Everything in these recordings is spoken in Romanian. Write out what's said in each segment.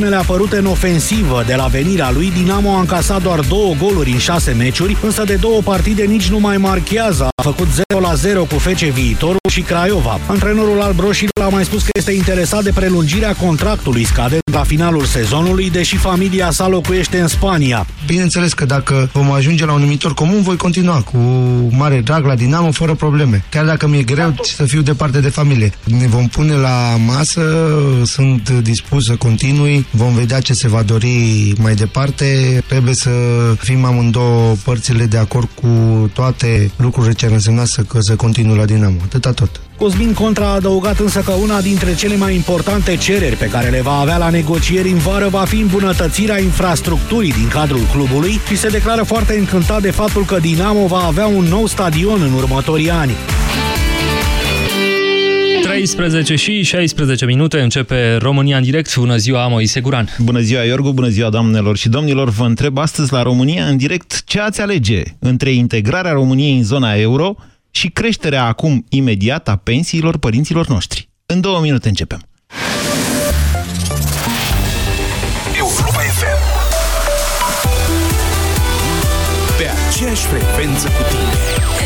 Unele apărute în ofensivă de la venirea lui, Dinamo a încasat doar două goluri în șase meciuri, însă de două partide nici nu mai marchează. A făcut 0-0 cu Fece Viitorul și Craiova. Antrenorul albroșilor a mai spus că este interesat de prelungirea contractului scadent la finalul sezonului, deși familia sa locuiește în Spania. Bineînțeles că dacă vom ajunge la un numitor comun, voi continua cu mare drag la Dinamo, fără probleme. Chiar dacă mi-e greu să fiu departe de familie. Ne vom pune la masă, sunt dispus să continui, Vom vedea ce se va dori mai departe. Trebuie să fim amândouă părțile de acord cu toate lucrurile ce ar însemna să, că să continue la Dinamo. Atâta tot. Cosmin Contra a adăugat însă că una dintre cele mai importante cereri pe care le va avea la negocieri în vară va fi îmbunătățirea infrastructurii din cadrul clubului și se declară foarte încântat de faptul că Dinamo va avea un nou stadion în următorii ani. 13 și 16 minute începe România în direct. Bună ziua, Moise Guran. Bună ziua, Iorgu, bună ziua, doamnelor și domnilor. Vă întreb astăzi la România în direct ce ați alege între integrarea României în zona euro și creșterea acum imediat a pensiilor părinților noștri. În două minute începem. Europa FM Pe aceeași frecvență cu tine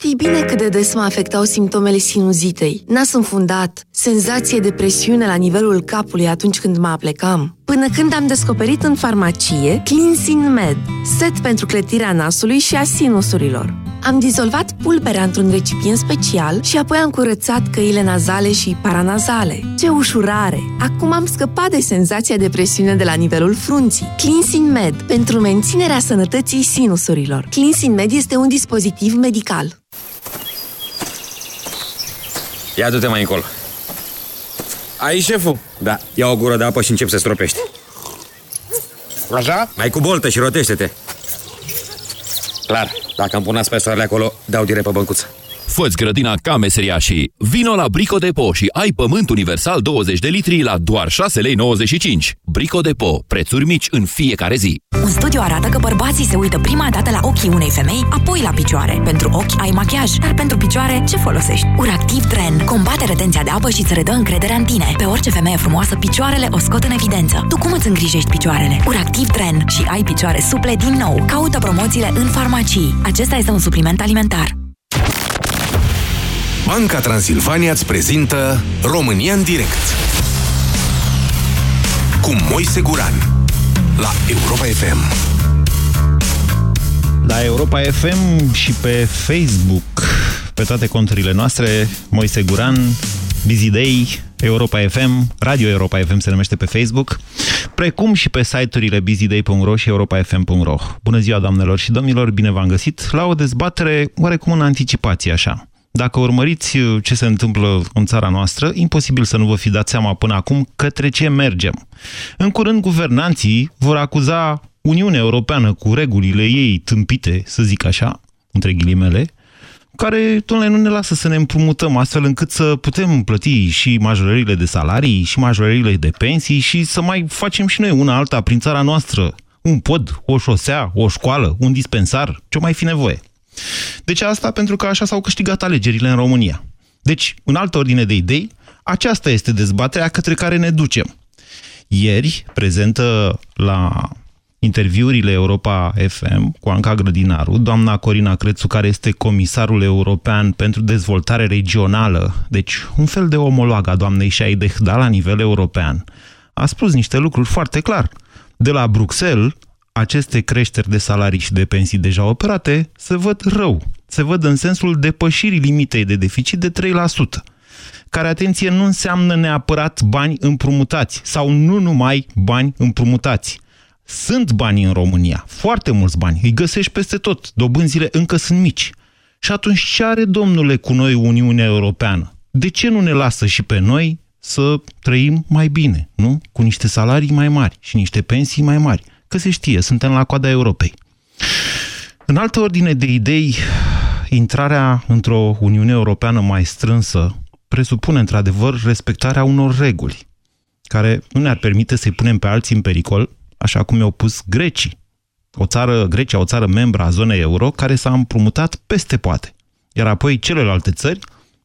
Știi bine cât de des mă afectau simptomele sinuzitei, nas înfundat, senzație de presiune la nivelul capului atunci când mă aplecam. Până când am descoperit în farmacie Cleansing Med, set pentru clătirea nasului și a sinusurilor. Am dizolvat pulberea într-un recipient special și apoi am curățat căile nazale și paranazale. Ce ușurare! Acum am scăpat de senzația de presiune de la nivelul frunții. Cleansing Med, pentru menținerea sănătății sinusurilor. Cleansing Med este un dispozitiv medical. Ia du-te mai încolo. Ai, șeful? Da, ia o gură de apă și încep să stropești. Așa? Mai cu boltă și rotește-te. Clar, dacă îmi pun soarele acolo, dau direct pe băncuță. Fă-ți grădina ca meseriașii. Vino la Brico Depo și ai pământ universal 20 de litri la doar 6 lei 95. Brico Depo. Prețuri mici în fiecare zi. Un studiu arată că bărbații se uită prima dată la ochii unei femei, apoi la picioare. Pentru ochi ai machiaj, dar pentru picioare ce folosești? Uractiv Tren. Combate retenția de apă și îți redă încrederea în tine. Pe orice femeie frumoasă, picioarele o scot în evidență. Tu cum îți îngrijești picioarele? Uractiv Tren și ai picioare suple din nou. Caută promoțiile în farmacii. Acesta este un supliment alimentar. Banca Transilvania îți prezintă România în direct cu Moise Guran la Europa FM. La Europa FM și pe Facebook, pe toate conturile noastre, Moise Guran, Busy Day, Europa FM, Radio Europa FM se numește pe Facebook, precum și pe site-urile busyday.ro și europafm.ro. Bună ziua, doamnelor și domnilor, bine v-am găsit la o dezbatere oarecum în anticipație așa. Dacă urmăriți uh, ce se întâmplă în țara noastră, imposibil să nu vă fi dat seama până acum către ce mergem. În curând, guvernanții vor acuza Uniunea Europeană cu regulile ei tâmpite, să zic așa, între ghilimele, care, domnule, nu ne lasă să ne împrumutăm astfel încât să putem plăti și majorările de salarii, și majorările de pensii și să mai facem și noi una alta prin țara noastră. Un pod, o șosea, o școală, un dispensar, ce mai fi nevoie. De ce asta? Pentru că așa s-au câștigat alegerile în România. Deci, în altă ordine de idei, aceasta este dezbaterea către care ne ducem. Ieri, prezentă la interviurile Europa FM cu Anca Grădinaru, doamna Corina Crețu, care este comisarul european pentru dezvoltare regională, deci un fel de omolog a doamnei Șaideh, dar la nivel european, a spus niște lucruri foarte clar. De la Bruxelles, aceste creșteri de salarii și de pensii deja operate se văd rău. Se văd în sensul depășirii limitei de deficit de 3%, care, atenție, nu înseamnă neapărat bani împrumutați sau nu numai bani împrumutați. Sunt bani în România, foarte mulți bani, îi găsești peste tot, dobânzile încă sunt mici. Și atunci ce are, domnule, cu noi Uniunea Europeană? De ce nu ne lasă și pe noi să trăim mai bine, nu? Cu niște salarii mai mari și niște pensii mai mari. Că se știe, suntem la coada Europei. În altă ordine de idei, intrarea într-o Uniune Europeană mai strânsă presupune într-adevăr respectarea unor reguli, care nu ne-ar permite să-i punem pe alții în pericol, așa cum i-au pus grecii. O țară, Grecia, o țară membra a zonei euro, care s-a împrumutat peste poate. Iar apoi celelalte țări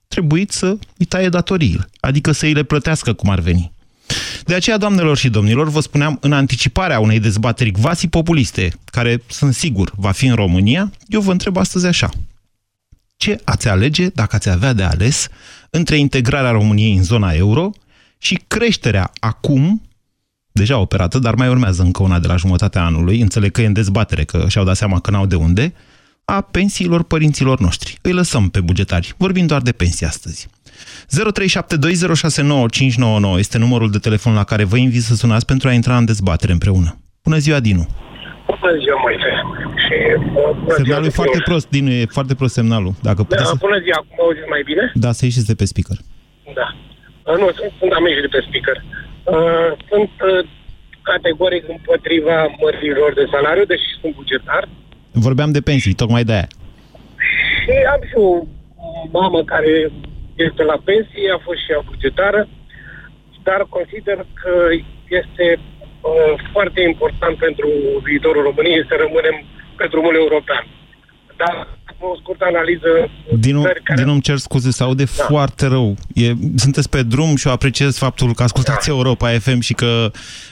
trebuit să îi taie datoriile, adică să îi le plătească cum ar veni. De aceea, doamnelor și domnilor, vă spuneam, în anticiparea unei dezbateri quasi populiste, care, sunt sigur, va fi în România, eu vă întreb astăzi așa. Ce ați alege, dacă ați avea de ales, între integrarea României în zona euro și creșterea acum, deja operată, dar mai urmează încă una de la jumătatea anului, înțeleg că e în dezbatere, că și-au dat seama că n-au de unde, a pensiilor părinților noștri. Îi lăsăm pe bugetari. Vorbim doar de pensii astăzi. 0372069599 este numărul de telefon la care vă invit să sunați pentru a intra în dezbatere împreună. Bună ziua, Dinu! Bună ziua, Moise! Și, uh, bună semnalul e foarte prost, Dinu, e foarte prost semnalul. Dacă da, puteți să... bună ziua, acum mă auziți mai bine? Da, să ieșiți de pe speaker. Da. Uh, nu, sunt, sunt am ieșit de pe speaker. Uh, sunt uh, categoric împotriva mărilor de salariu, deși sunt bugetar. Vorbeam de pensii, tocmai de aia. Și am și o mamă care este la pensie, a fost și ea bugetară, dar consider că este uh, foarte important pentru viitorul României să rămânem pe drumul european. Dar o scurtă analiză... Din, care... din îmi cer scuze, se aude da. foarte rău. E, sunteți pe drum și eu apreciez faptul că ascultați da. Europa FM și că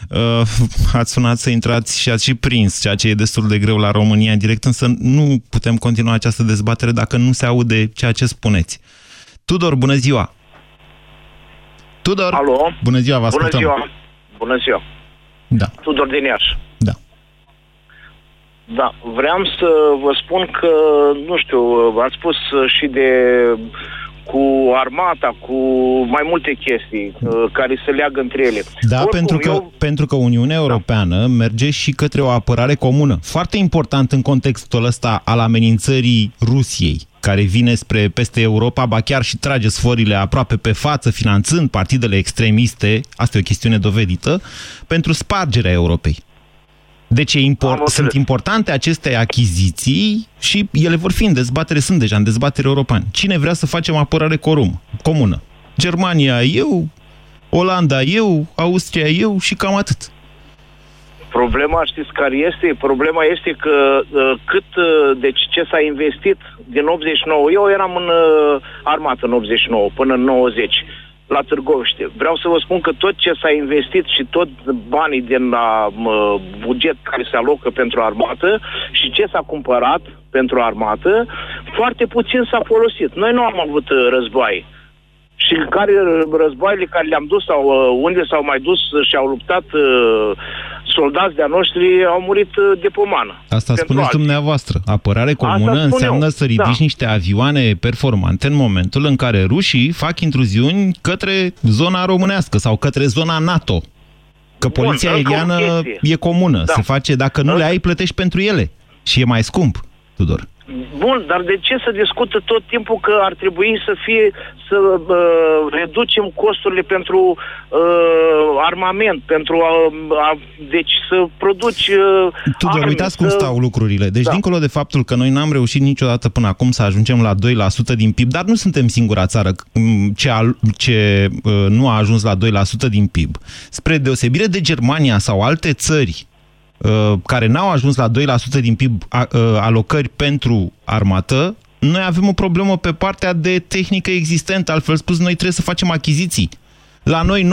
uh, ați sunat să intrați și ați și prins, ceea ce e destul de greu la România în direct, însă nu putem continua această dezbatere dacă nu se aude ceea ce spuneți. Tudor, bună ziua! Tudor! Alo! Bună ziua, vă ascultăm! Bună ziua! Bună ziua! Da. Tudor din Iași. Da. Da, vreau să vă spun că, nu știu, ați spus și de cu armata, cu mai multe chestii uh, care se leagă între ele. Da, Oricum, pentru, că, eu... pentru că Uniunea Europeană da. merge și către o apărare comună. Foarte important în contextul ăsta al amenințării Rusiei care vine spre peste Europa, ba chiar și trage sforile aproape pe față, finanțând partidele extremiste, asta e o chestiune dovedită, pentru spargerea Europei. Deci import, sunt importante aceste achiziții și ele vor fi în dezbatere, sunt deja în dezbatere europeană. Cine vrea să facem apărare corum, comună? Germania eu, Olanda eu, Austria eu și cam atât. Problema, știți care este? Problema este că uh, cât, uh, deci ce s-a investit din 89, eu eram în uh, armată în 89 până în 90 la Târgoviște. Vreau să vă spun că tot ce s-a investit și tot banii din la uh, buget care se alocă pentru armată și ce s-a cumpărat pentru armată, foarte puțin s-a folosit. Noi nu am avut uh, război. Și care războaiele care le-am dus sau uh, unde s-au mai dus și au luptat uh, soldați de-a noștri au murit uh, de pomană. Asta spuneți alții. dumneavoastră. Apărare comună înseamnă eu. să ridici da. niște avioane performante în momentul în care rușii fac intruziuni către zona românească sau către zona NATO. Că Bun, poliția aeriană e comună. Da. Se face, dacă nu le ai, plătești pentru ele. Și e mai scump, Tudor. Bun, dar de ce să discută tot timpul că ar trebui să fie să uh, reducem costurile pentru uh, armament, pentru a, a deci să produci uh, Tudor, arme, uitați cum să... stau lucrurile. Deci da. dincolo de faptul că noi n-am reușit niciodată până acum să ajungem la 2% din PIB, dar nu suntem singura țară ce, a, ce uh, nu a ajuns la 2% din PIB. Spre deosebire de Germania sau alte țări Uh, care n-au ajuns la 2% din PIB uh, alocări pentru armată, noi avem o problemă pe partea de tehnică existentă, altfel spus, noi trebuie să facem achiziții. La noi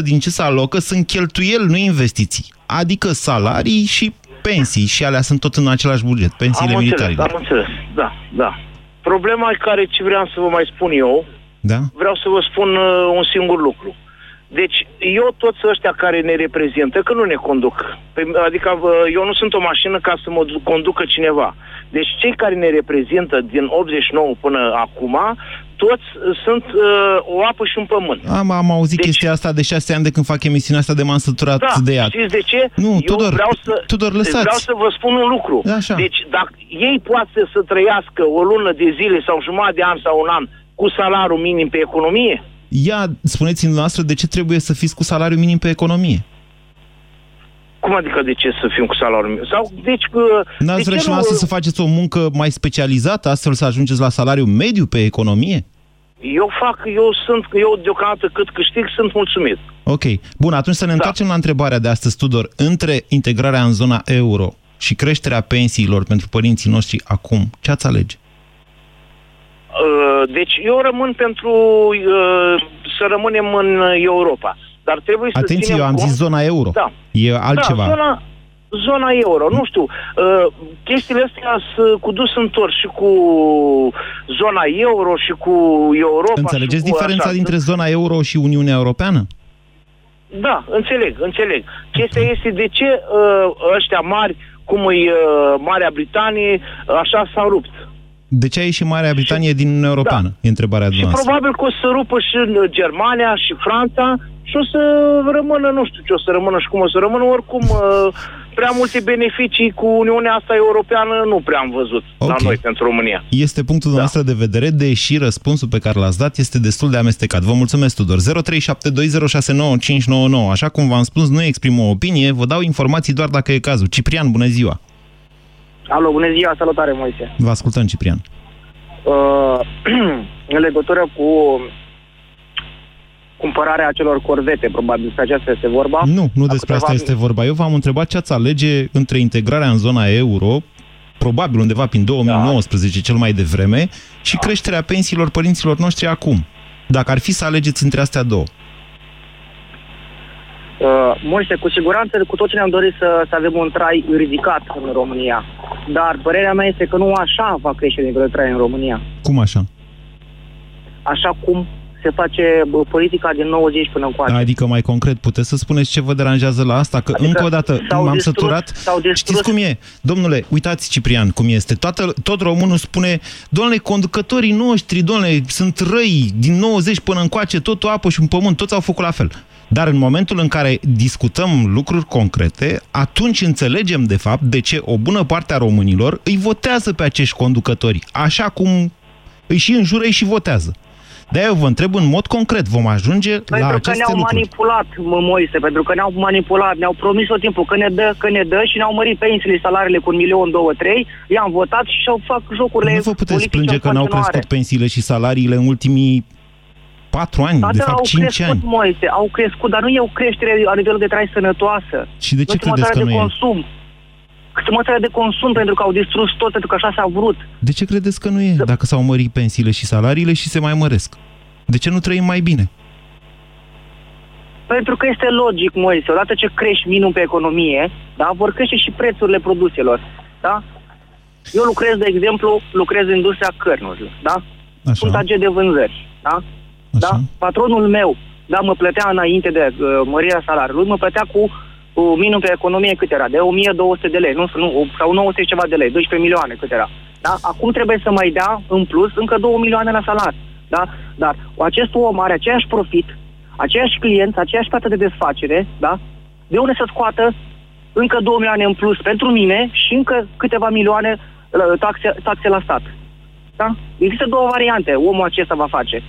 90% din ce se alocă sunt cheltuieli, nu investiții. Adică salarii și pensii și alea sunt tot în același buget, pensiile am militare. Înțeles, am înțeles, da, da. Problema care ce vreau să vă mai spun eu, da? vreau să vă spun uh, un singur lucru. Deci, eu toți ăștia care ne reprezintă, că nu ne conduc. Adică, eu nu sunt o mașină ca să mă conducă cineva. Deci, cei care ne reprezintă din 89 până acum, toți sunt uh, o apă și un pământ. Am, am auzit deci, chestia asta de șase ani de când fac emisiunea asta de m-am săturat da, de ea. știți de ce? Nu, eu Tudor, vreau să, Tudor, lăsați. Vreau să vă spun un lucru. Da, așa. Deci, dacă ei poate să trăiască o lună de zile sau jumătate de an sau un an cu salariul minim pe economie, Ia, spuneți-mi noastră de ce trebuie să fiți cu salariu minim pe economie. Cum adică de ce să fim cu salariul minim? Sau, deci, că... N-ați de vrea ce și noastră să faceți o muncă mai specializată, astfel să ajungeți la salariu mediu pe economie? Eu fac, eu sunt, eu deocamdată cât câștig, sunt mulțumit. Ok. Bun, atunci să ne da. întoarcem la întrebarea de astăzi, Tudor. Între integrarea în zona euro și creșterea pensiilor pentru părinții noștri acum, ce ați alege? Uh, deci eu rămân pentru uh, să rămânem în Europa. Dar trebuie Atenție, să ținem eu am cont... zis zona euro. Da. E altceva. Da, zona, zona euro, nu știu. Uh, chestiile astea sunt cu dus întors și cu zona euro și cu Europa. Înțelegeți și cu diferența așa. dintre zona euro și Uniunea Europeană? Da, înțeleg, înțeleg. Chestia este de ce uh, ăștia mari, cum e uh, Marea Britanie, așa s-au rupt. De ce a ieșit Marea Britanie din Uniunea Europeană? Da. E întrebarea Și dumneavoastră. probabil că o să rupă și în Germania și Franța și o să rămână, nu știu ce o să rămână și cum o să rămână, oricum uh, prea multe beneficii cu Uniunea asta europeană nu prea am văzut okay. la noi pentru România. Este punctul da. nostru de vedere, deși răspunsul pe care l-ați dat este destul de amestecat. Vă mulțumesc, Tudor. 0372069599. Așa cum v-am spus, nu exprim o opinie, vă dau informații doar dacă e cazul. Ciprian, bună ziua! Alo, bună ziua, salutare, Moise. Vă ascultăm, Ciprian. Uh, în legătură cu cumpărarea acelor corvete, probabil despre aceasta este vorba. Nu, nu despre asta este vorba. Eu v-am întrebat ce ați alege între integrarea în zona euro, probabil undeva prin 2019 da. cel mai devreme, și da. creșterea pensiilor părinților noștri acum. Dacă ar fi să alegeți între astea două. Uh, Moise, cu siguranță cu toții ne-am dorit să, să avem un trai ridicat în România. Dar părerea mea este că nu așa va crește nivelul de trai în România. Cum așa? Așa cum se face bă, politica din 90 până încoace. Adică mai concret, puteți să spuneți ce vă deranjează la asta? Că Adică încă o dată s-au m-am distrus- săturat. s-au distrus- Știți cum e? Domnule, uitați Ciprian cum este. Toată, tot românul spune, domnule, conducătorii noștri, domnule, sunt răi din 90 până încoace, tot o apă și un pământ, toți au făcut la fel. Dar în momentul în care discutăm lucruri concrete, atunci înțelegem de fapt de ce o bună parte a românilor îi votează pe acești conducători, așa cum îi și înjură, îi și votează. De-aia eu vă întreb în mod concret, vom ajunge la Pentru că aceste ne-au lucruri. manipulat, mă, Moise, pentru că ne-au manipulat, ne-au promis tot timpul că ne dă, că ne dă și ne-au mărit pensiile, salariile cu un milion, două, trei, i-am votat și și-au fac jocurile Nu vă puteți politice plânge în că n-au continuare. crescut pensiile și salariile în ultimii patru ani, Da, de da, fapt au cinci crescut, ani. Moise, au crescut, dar nu e o creștere la nivelul de trai sănătoasă. Și de ce nu credeți măsarea că de nu e? consum. Sunt măsarea de consum pentru că au distrus tot, pentru că așa s-a vrut. De ce credeți că nu e? Dacă s-au mărit pensiile și salariile și se mai măresc. De ce nu trăim mai bine? Pentru că este logic, Moise, odată ce crești minimum pe economie, da, vor crește și prețurile produselor, da? Eu lucrez, de exemplu, lucrez în industria cărnurilor, da? Așa. Sunt agent de vânzări, da? Da? Patronul meu, da, mă plătea înainte de uh, mărirea salariului, mă plătea cu uh, minimum pe economie cât era? De 1200 de lei, nu, nu sau 900 și ceva de lei, 12 milioane cât era. Da? Acum trebuie să mai dea în plus încă 2 milioane la salar. Da? Dar acest om are aceeași profit, aceiași clienți, aceeași plată de desfacere, da? De unde să scoată încă 2 milioane în plus pentru mine și încă câteva milioane uh, taxe, taxe la stat. Da? Există două variante omul acesta va face.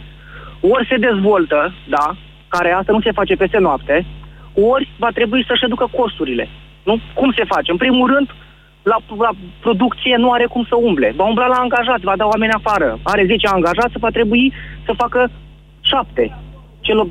Ori se dezvoltă, da, care asta nu se face peste noapte, ori va trebui să-și reducă costurile. Nu? Cum se face? În primul rând, la, la producție nu are cum să umble. Va umbla la angajați, va da oameni afară. Are 10 angajați, va trebui să facă 7. Celor,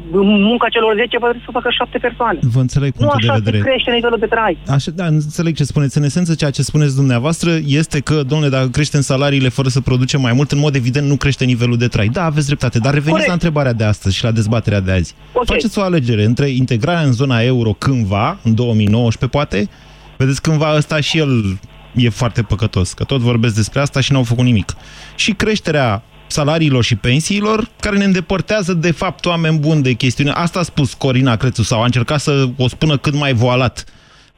munca celor 10 va trebui să facă 7 persoane. Vă înțeleg Nu punctul așa de vedere. se crește nivelul de trai. Așa, da, înțeleg ce spuneți. În esență, ceea ce spuneți dumneavoastră este că, domnule, dacă creștem salariile fără să producem mai mult, în mod evident nu crește nivelul de trai. Da, aveți dreptate, dar reveniți Corect. la întrebarea de astăzi și la dezbaterea de azi. Ok. Faceți o alegere între integrarea în zona euro cândva, în 2019 poate, vedeți cândva ăsta și el e foarte păcătos, că tot vorbesc despre asta și n-au făcut nimic. Și creșterea salariilor și pensiilor, care ne îndepărtează de fapt oameni buni de chestiune. Asta a spus Corina Crețu sau a încercat să o spună cât mai voalat.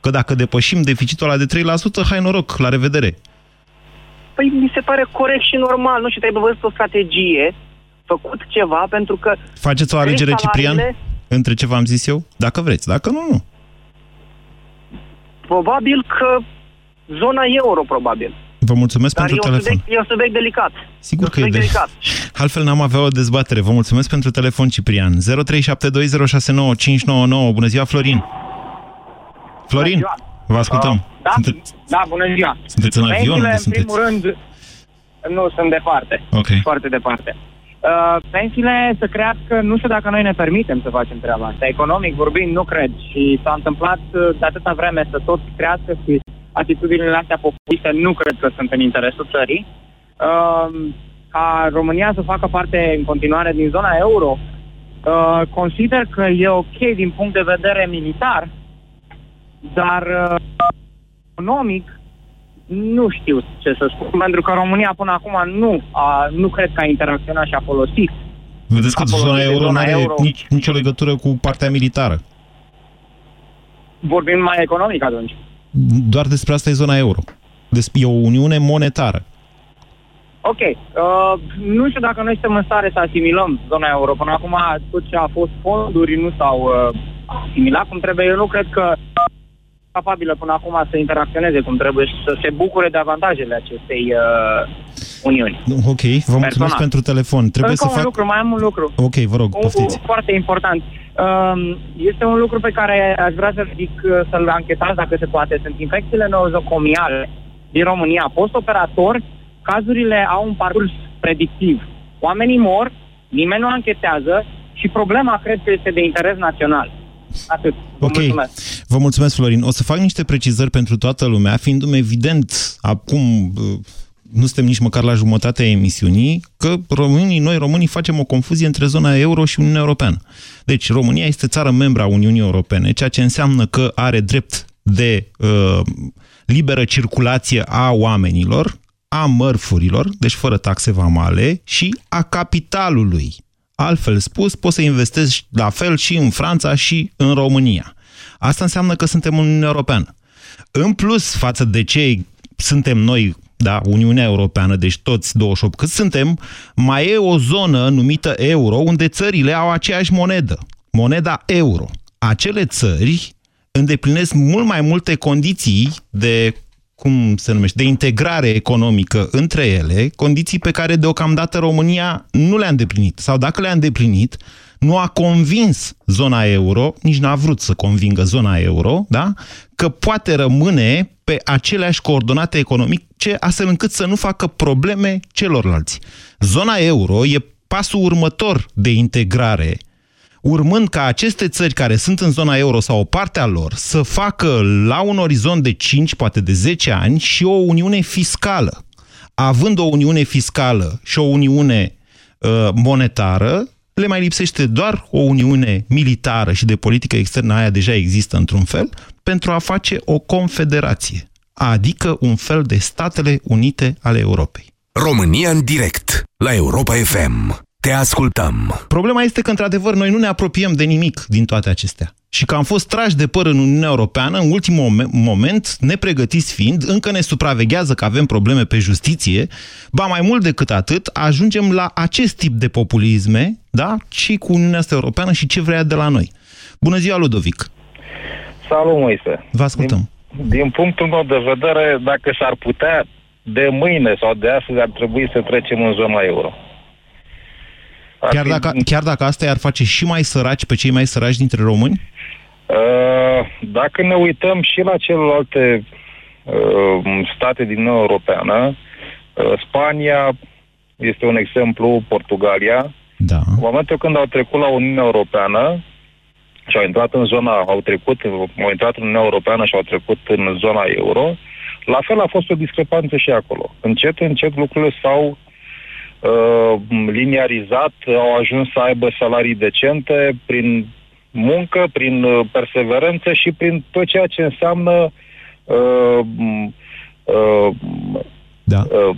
Că dacă depășim deficitul ăla de 3%, hai noroc, la revedere. Păi mi se pare corect și normal, nu? Și trebuie văzut o strategie, făcut ceva, pentru că... Faceți o crește alegere, Ciprian, salariile, între ce v-am zis eu? Dacă vreți, dacă nu, nu. Probabil că zona euro, probabil. Vă mulțumesc Dar e pentru un, telefon. subiect, e un subiect delicat. Sigur un că e subiect de... delicat. Altfel n-am avea o dezbatere. Vă mulțumesc pentru telefon, Ciprian. 0372069599. Bună ziua, Florin. Florin, Bună ziua. vă ascultăm. Uh, da, Sunteți, da, bună ziua. sunteți în avion? Unde Pensiile, în sunteți? primul rând, nu sunt departe. Ok. Foarte departe. Uh, pensiile să crească, nu știu dacă noi ne permitem să facem treaba asta. Economic vorbind, nu cred. Și s-a întâmplat uh, de atâta vreme să tot crească și atitudinile astea populiste nu cred că sunt în interesul țării. Uh, ca România să facă parte în continuare din zona euro, uh, consider că e ok din punct de vedere militar, dar uh, economic nu știu ce să spun, pentru că România până acum nu, a, nu cred că a interacționat și a folosit. Vedeți că a folosit zona de euro nu zona are euro. nici, nicio legătură cu partea militară. Vorbim mai economic atunci. Doar despre asta e zona euro. Des- E o uniune monetară. Ok, uh, nu știu dacă noi suntem în stare să asimilăm zona euro. Până acum tot ce a fost fonduri nu s-au uh, asimilat cum trebuie. Eu nu cred că capabilă până acum să interacționeze cum trebuie și să se bucure de avantajele acestei uh, uniuni. Ok, vă mulțumesc Personal. pentru telefon. Trebuie Încă să un fac... lucru, mai am un lucru. Ok, vă rog, Un- poftiți. un foarte important. Um, Este un lucru pe care aș vrea să zic, uh, să-l anchetați dacă se poate. Sunt infecțiile nozocomiale din România. Post-operator, cazurile au un parcurs predictiv. Oamenii mor, nimeni nu anchetează și problema cred că este de interes național. Atât. Vă Ok, mulțumesc. vă mulțumesc, Florin. O să fac niște precizări pentru toată lumea, fiindu-mi evident, acum uh, nu suntem nici măcar la jumătatea emisiunii, că românii, noi românii facem o confuzie între zona euro și Uniunea Europeană. Deci, România este țară membra a Uniunii Europene, ceea ce înseamnă că are drept de uh, liberă circulație a oamenilor, a mărfurilor, deci fără taxe vamale, și a capitalului. Altfel spus, poți să investești la fel și în Franța și în România. Asta înseamnă că suntem în Uniunea Europeană. În plus, față de ce suntem noi, da, Uniunea Europeană, deci toți 28 cât suntem, mai e o zonă numită euro, unde țările au aceeași monedă, moneda euro. Acele țări îndeplinesc mult mai multe condiții de cum se numește, de integrare economică între ele, condiții pe care deocamdată România nu le-a îndeplinit. Sau dacă le-a îndeplinit, nu a convins zona euro, nici n-a vrut să convingă zona euro, da? că poate rămâne pe aceleași coordonate economice, astfel încât să nu facă probleme celorlalți. Zona euro e pasul următor de integrare urmând ca aceste țări care sunt în zona euro sau o parte a lor să facă la un orizont de 5, poate de 10 ani și o uniune fiscală. Având o uniune fiscală și o uniune uh, monetară, le mai lipsește doar o uniune militară și de politică externă, aia deja există într-un fel, pentru a face o confederație, adică un fel de Statele Unite ale Europei. România în direct la Europa FM. Te ascultăm. Problema este că, într-adevăr, noi nu ne apropiem de nimic din toate acestea. Și că am fost trași de păr în Uniunea Europeană, în ultimul mom- moment, nepregătiți fiind, încă ne supraveghează că avem probleme pe justiție, ba mai mult decât atât, ajungem la acest tip de populisme, da? Și cu Uniunea asta Europeană și ce vrea de la noi. Bună ziua, Ludovic! Salut, Moise. Vă ascultăm. Din, din punctul meu de vedere, dacă s-ar putea, de mâine sau de astăzi ar trebui să trecem în zona euro. Ar Chiar fi- dacă, chiar dacă asta i-ar face și mai săraci pe cei mai săraci dintre români? Uh, Dacă ne uităm și la celelalte uh, state din Uniunea Europeană, uh, Spania este un exemplu, Portugalia. Da. În momentul când au trecut la Uniunea Europeană și au intrat în zona, au trecut, au intrat în Uniunea Europeană și au trecut în zona euro, la fel a fost o discrepanță și acolo. Încet, încet lucrurile s-au uh, liniarizat, au ajuns să aibă salarii decente prin muncă, prin uh, perseverență și prin tot ceea ce înseamnă uh, m, uh, da. uh,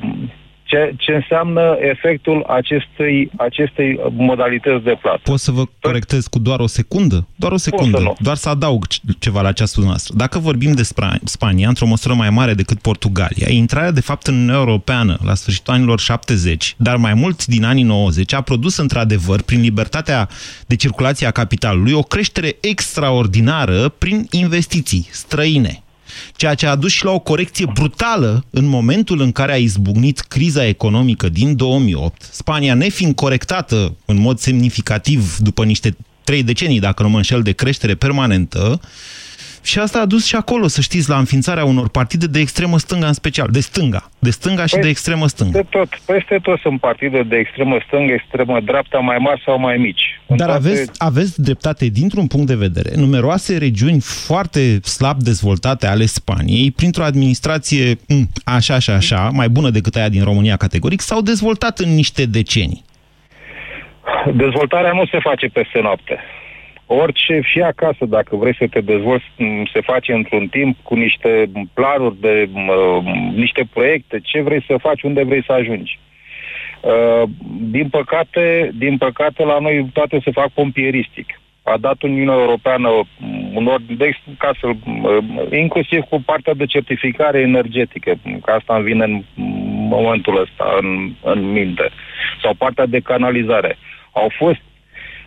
ce, ce înseamnă efectul acestei, acestei modalități de plată. Pot să vă corectez cu doar o secundă? Doar o secundă. să nu. Doar să adaug c- ceva la această noastră. Dacă vorbim despre Spania, într-o măsură mai mare decât Portugalia, intrarea de fapt în Uniunea Europeană la sfârșitul anilor 70, dar mai mult din anii 90, a produs într-adevăr, prin libertatea de circulație a capitalului, o creștere extraordinară prin investiții străine. Ceea ce a dus și la o corecție brutală în momentul în care a izbucnit criza economică din 2008, Spania nefiind corectată în mod semnificativ după niște trei decenii, dacă nu mă înșel, de creștere permanentă, și asta a dus și acolo, să știți, la înființarea unor partide de extremă stânga în special, de stânga, de stânga și Păi, de extremă stânga. Peste tot, peste tot sunt partide de extremă stângă, extremă dreapta, mai mari sau mai mici. În Dar toate- aveți, aveți dreptate dintr-un punct de vedere. Numeroase regiuni foarte slab dezvoltate ale Spaniei, printr-o administrație m, așa și așa, mai bună decât aia din România categoric, s-au dezvoltat în niște decenii. Dezvoltarea nu se face peste noapte. Orice, fie acasă, dacă vrei să te dezvolți, m, se face într-un timp cu niște planuri de m, niște proiecte, ce vrei să faci, unde vrei să ajungi. Uh, Din păcate, din păcate, la noi toate se fac pompieristic. A dat Uniunea Europeană m, un ordin de ex- ca să inclusiv cu partea de certificare energetică, că asta îmi vine în momentul ăsta în, în minte, sau partea de canalizare. Au fost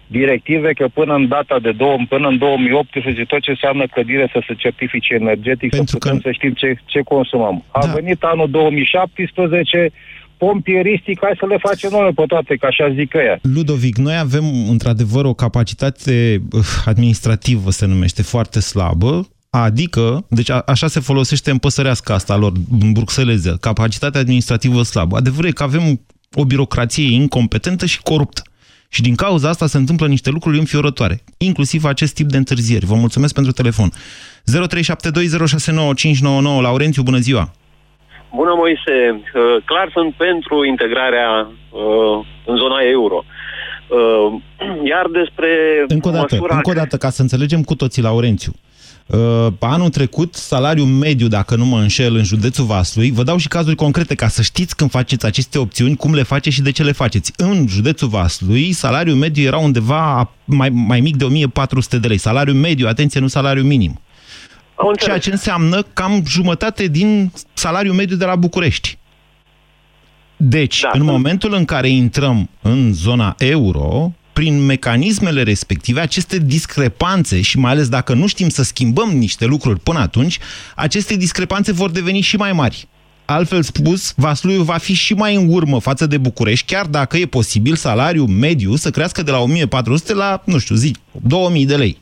directive că până în data de două, până în 2018 tot ce înseamnă clădire să se certifice energetic, Pentru să putem că... să știm ce, ce consumăm. A da. venit anul 2017, pompieristic, hai să le facem noi pe toate, că așa zic ăia. Ludovic, noi avem într-adevăr o capacitate uh, administrativă, se numește, foarte slabă, Adică, deci a, așa se folosește în păsărească asta lor, în bruxeleză, capacitatea administrativă slabă. Adevărul e că avem o birocrație incompetentă și coruptă. Și din cauza asta se întâmplă niște lucruri înfiorătoare, inclusiv acest tip de întârzieri. Vă mulțumesc pentru telefon. 0372069599 Laurențiu, bună ziua! Bună, Moise. Uh, Clar sunt pentru integrarea uh, în zona euro. Uh, Iar despre Încă o dată, măsura... încă o dată, ca să înțelegem cu toții, Laurențiu. Uh, anul trecut, salariul mediu, dacă nu mă înșel, în județul Vaslui, vă dau și cazuri concrete ca să știți când faceți aceste opțiuni, cum le faceți și de ce le faceți. În județul Vaslui, salariul mediu era undeva mai, mai mic de 1400 de lei. Salariul mediu, atenție, nu salariul minim. Ceea ce înseamnă cam jumătate din salariul mediu de la București. Deci, da, în momentul în care intrăm în zona euro, prin mecanismele respective, aceste discrepanțe și mai ales dacă nu știm să schimbăm niște lucruri până atunci, aceste discrepanțe vor deveni și mai mari. Altfel spus, Vaslui va fi și mai în urmă față de București, chiar dacă e posibil salariul mediu să crească de la 1400 la, nu știu, zi, 2000 de lei.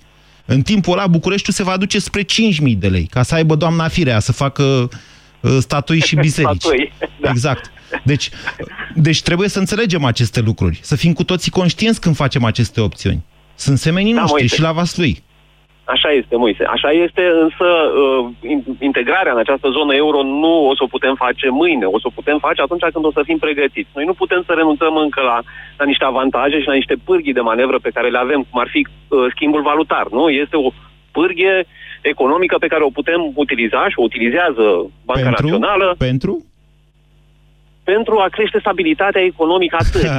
În timpul ăla, Bucureștiul se va duce spre 5000 de lei, ca să aibă doamna Firea să facă uh, statui și biserici. Statui, da. Exact. Deci, deci trebuie să înțelegem aceste lucruri, să fim cu toții conștienți când facem aceste opțiuni. Sunt semenii Da, noștri Moise. și la Vaslui. Așa este, Moise. Așa este, însă uh, in- integrarea în această zonă euro nu o să o putem face mâine. O să o putem face atunci când o să fim pregătiți. Noi nu putem să renunțăm încă la, la niște avantaje și la niște pârghii de manevră pe care le avem, cum ar fi uh, schimbul valutar. Nu? Este o pârghie economică pe care o putem utiliza și o utilizează Banca Pentru? Națională Pentru? Pentru a crește stabilitatea economică a țării.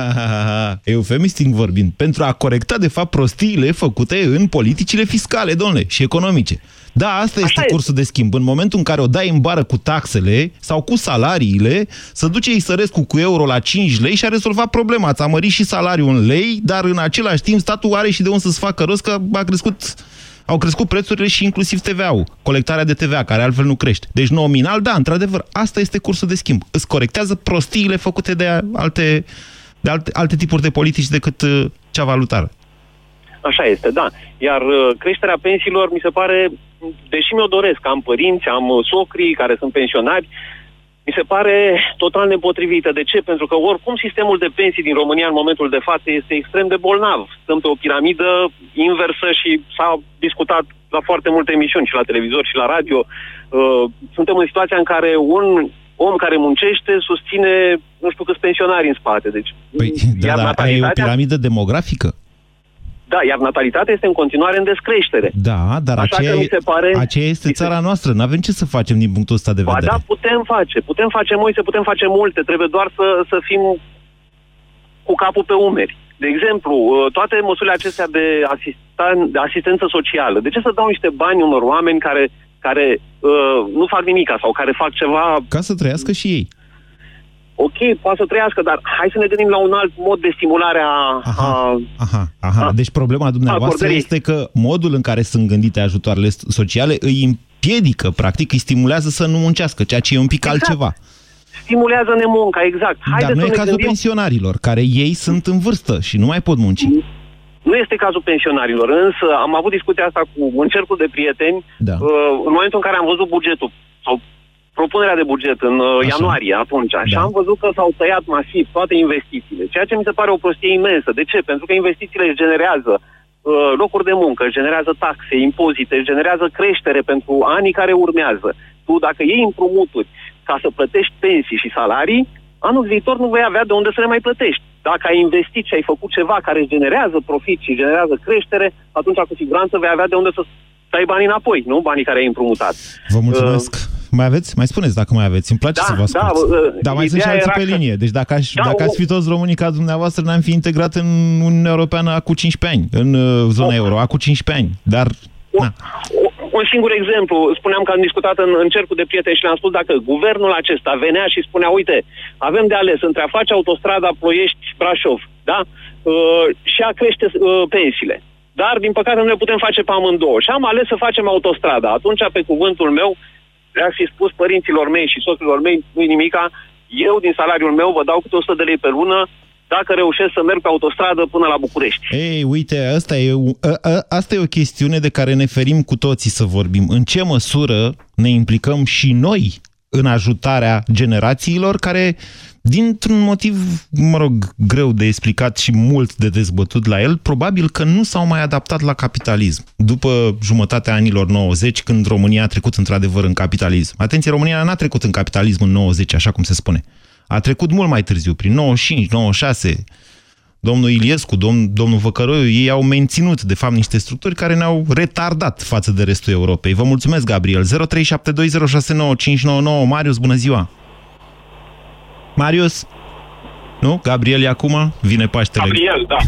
Eufemistic vorbind, pentru a corecta, de fapt, prostiile făcute în politicile fiscale, domnule, și economice. Da, asta este cursul de schimb. În momentul în care o dai în bară cu taxele sau cu salariile, să duce Isărescu cu euro la 5 lei și a rezolvat problema. Ți-a mărit și salariul în lei, dar în același timp statul are și de unde să-ți facă rost că a crescut au crescut prețurile și inclusiv TVA-ul, colectarea de TVA, care altfel nu crește. Deci nominal, da, într-adevăr, asta este cursul de schimb. Îți corectează prostiile făcute de alte, de alte, alte tipuri de politici decât uh, cea valutară. Așa este, da. Iar uh, creșterea pensiilor mi se pare, deși mi-o doresc, am părinți, am uh, socrii care sunt pensionari, mi se pare total nepotrivită. De ce? Pentru că oricum sistemul de pensii din România în momentul de față este extrem de bolnav. Stăm pe o piramidă inversă și s-a discutat la foarte multe emisiuni și la televizor și la radio. Uh, Suntem în situația în care un om care muncește susține nu știu câți pensionari în spate. Deci, Păi, da, iar da, aia e o natalitatea- piramidă demografică. Da, iar natalitatea este în continuare în descreștere. Da, dar Așa aceea, că mi se pare... aceea este țara noastră. Nu avem ce să facem din punctul ăsta de Ba vedere. da, putem face. Putem face multe, putem face multe. Trebuie doar să, să fim cu capul pe umeri. De exemplu, uh, toate măsurile acestea de, asistan, de asistență socială. De ce să dau niște bani unor oameni care, care uh, nu fac nimica sau care fac ceva... Ca să trăiască și ei. Ok, poate să trăiască, dar hai să ne gândim la un alt mod de stimulare a... a Aha, aha. Deci problema dumneavoastră acordării. este că modul în care sunt gândite ajutoarele sociale îi împiedică, practic, îi stimulează să nu muncească, ceea ce e un pic Exact. altceva. Stimulează nemunca, exact. Dar Haideți nu să e ne cazul gândim... pensionarilor, care ei sunt în vârstă și nu mai pot munci. Nu este cazul pensionarilor, însă am avut discuția asta cu un cercul de prieteni Da. uh, în momentul în care am văzut bugetul sau propunerea de buget în uh, ianuarie atunci Da. și am văzut că s-au tăiat masiv toate investițiile, ceea ce mi se pare o prostie imensă. De ce? Pentru că investițiile își generează uh, locuri de muncă, își generează taxe, impozite, își generează creștere pentru anii care urmează. Tu dacă iei împrumuturi ca să plătești pensii și salarii, anul viitor nu vei avea de unde să le mai plătești. Dacă ai investit și ai făcut ceva care îți generează profit și generează creștere, atunci cu siguranță vei avea de unde să să ai banii înapoi, nu banii care ai împrumutat. Vă mulțumesc. Mai aveți? Mai spuneți dacă mai aveți. Îmi place Da, să vă da, ascult. uh, Dar mai sunt și ideea alții era pe că- linie. Deci dacă, aș, Da, dacă o- ați fi toți românii ca dumneavoastră, ne-am fi integrat în Uniunea Europeană acum 15 ani, în uh, zona euro, acum 15 ani. Dar, na, Un singur exemplu, spuneam că am discutat în, în cercul de prieteni și le-am spus dacă guvernul acesta venea și spunea, uite, avem de ales între a face autostrada Ploiești-Brașov, da? Uh, și a crește uh, pensiile. Dar, din păcate, nu le putem face pe amândouă. Și am ales să facem autostrada. Atunci, pe cuvântul meu, le-aș fi spus părinților mei și soților mei, nu-i nimica, eu din salariul meu vă dau câte 100 de lei pe lună dacă reușesc să merg pe autostradă până la București. Ei, uite, asta e, u- a, a, asta e o chestiune de care ne ferim cu toții să vorbim. În ce măsură ne implicăm și noi în ajutarea generațiilor care, dintr-un motiv, mă rog, greu de explicat și mult de dezbătut la el, probabil că nu s-au mai adaptat la capitalism. După jumătatea anilor 90, când România a trecut într-adevăr în capitalism. Atenție, România n-a trecut în capitalism în 90, așa cum se spune. A trecut mult mai târziu, prin 95, 96, domnul Iliescu, domn, domnul Văcăroiu, ei au menținut, de fapt, niște structuri care ne-au retardat față de restul Europei. Vă mulțumesc, Gabriel. 0372069599. Marius, bună ziua! Marius? Nu? Gabriel e acum? Vine Paștele. Gabriel, da.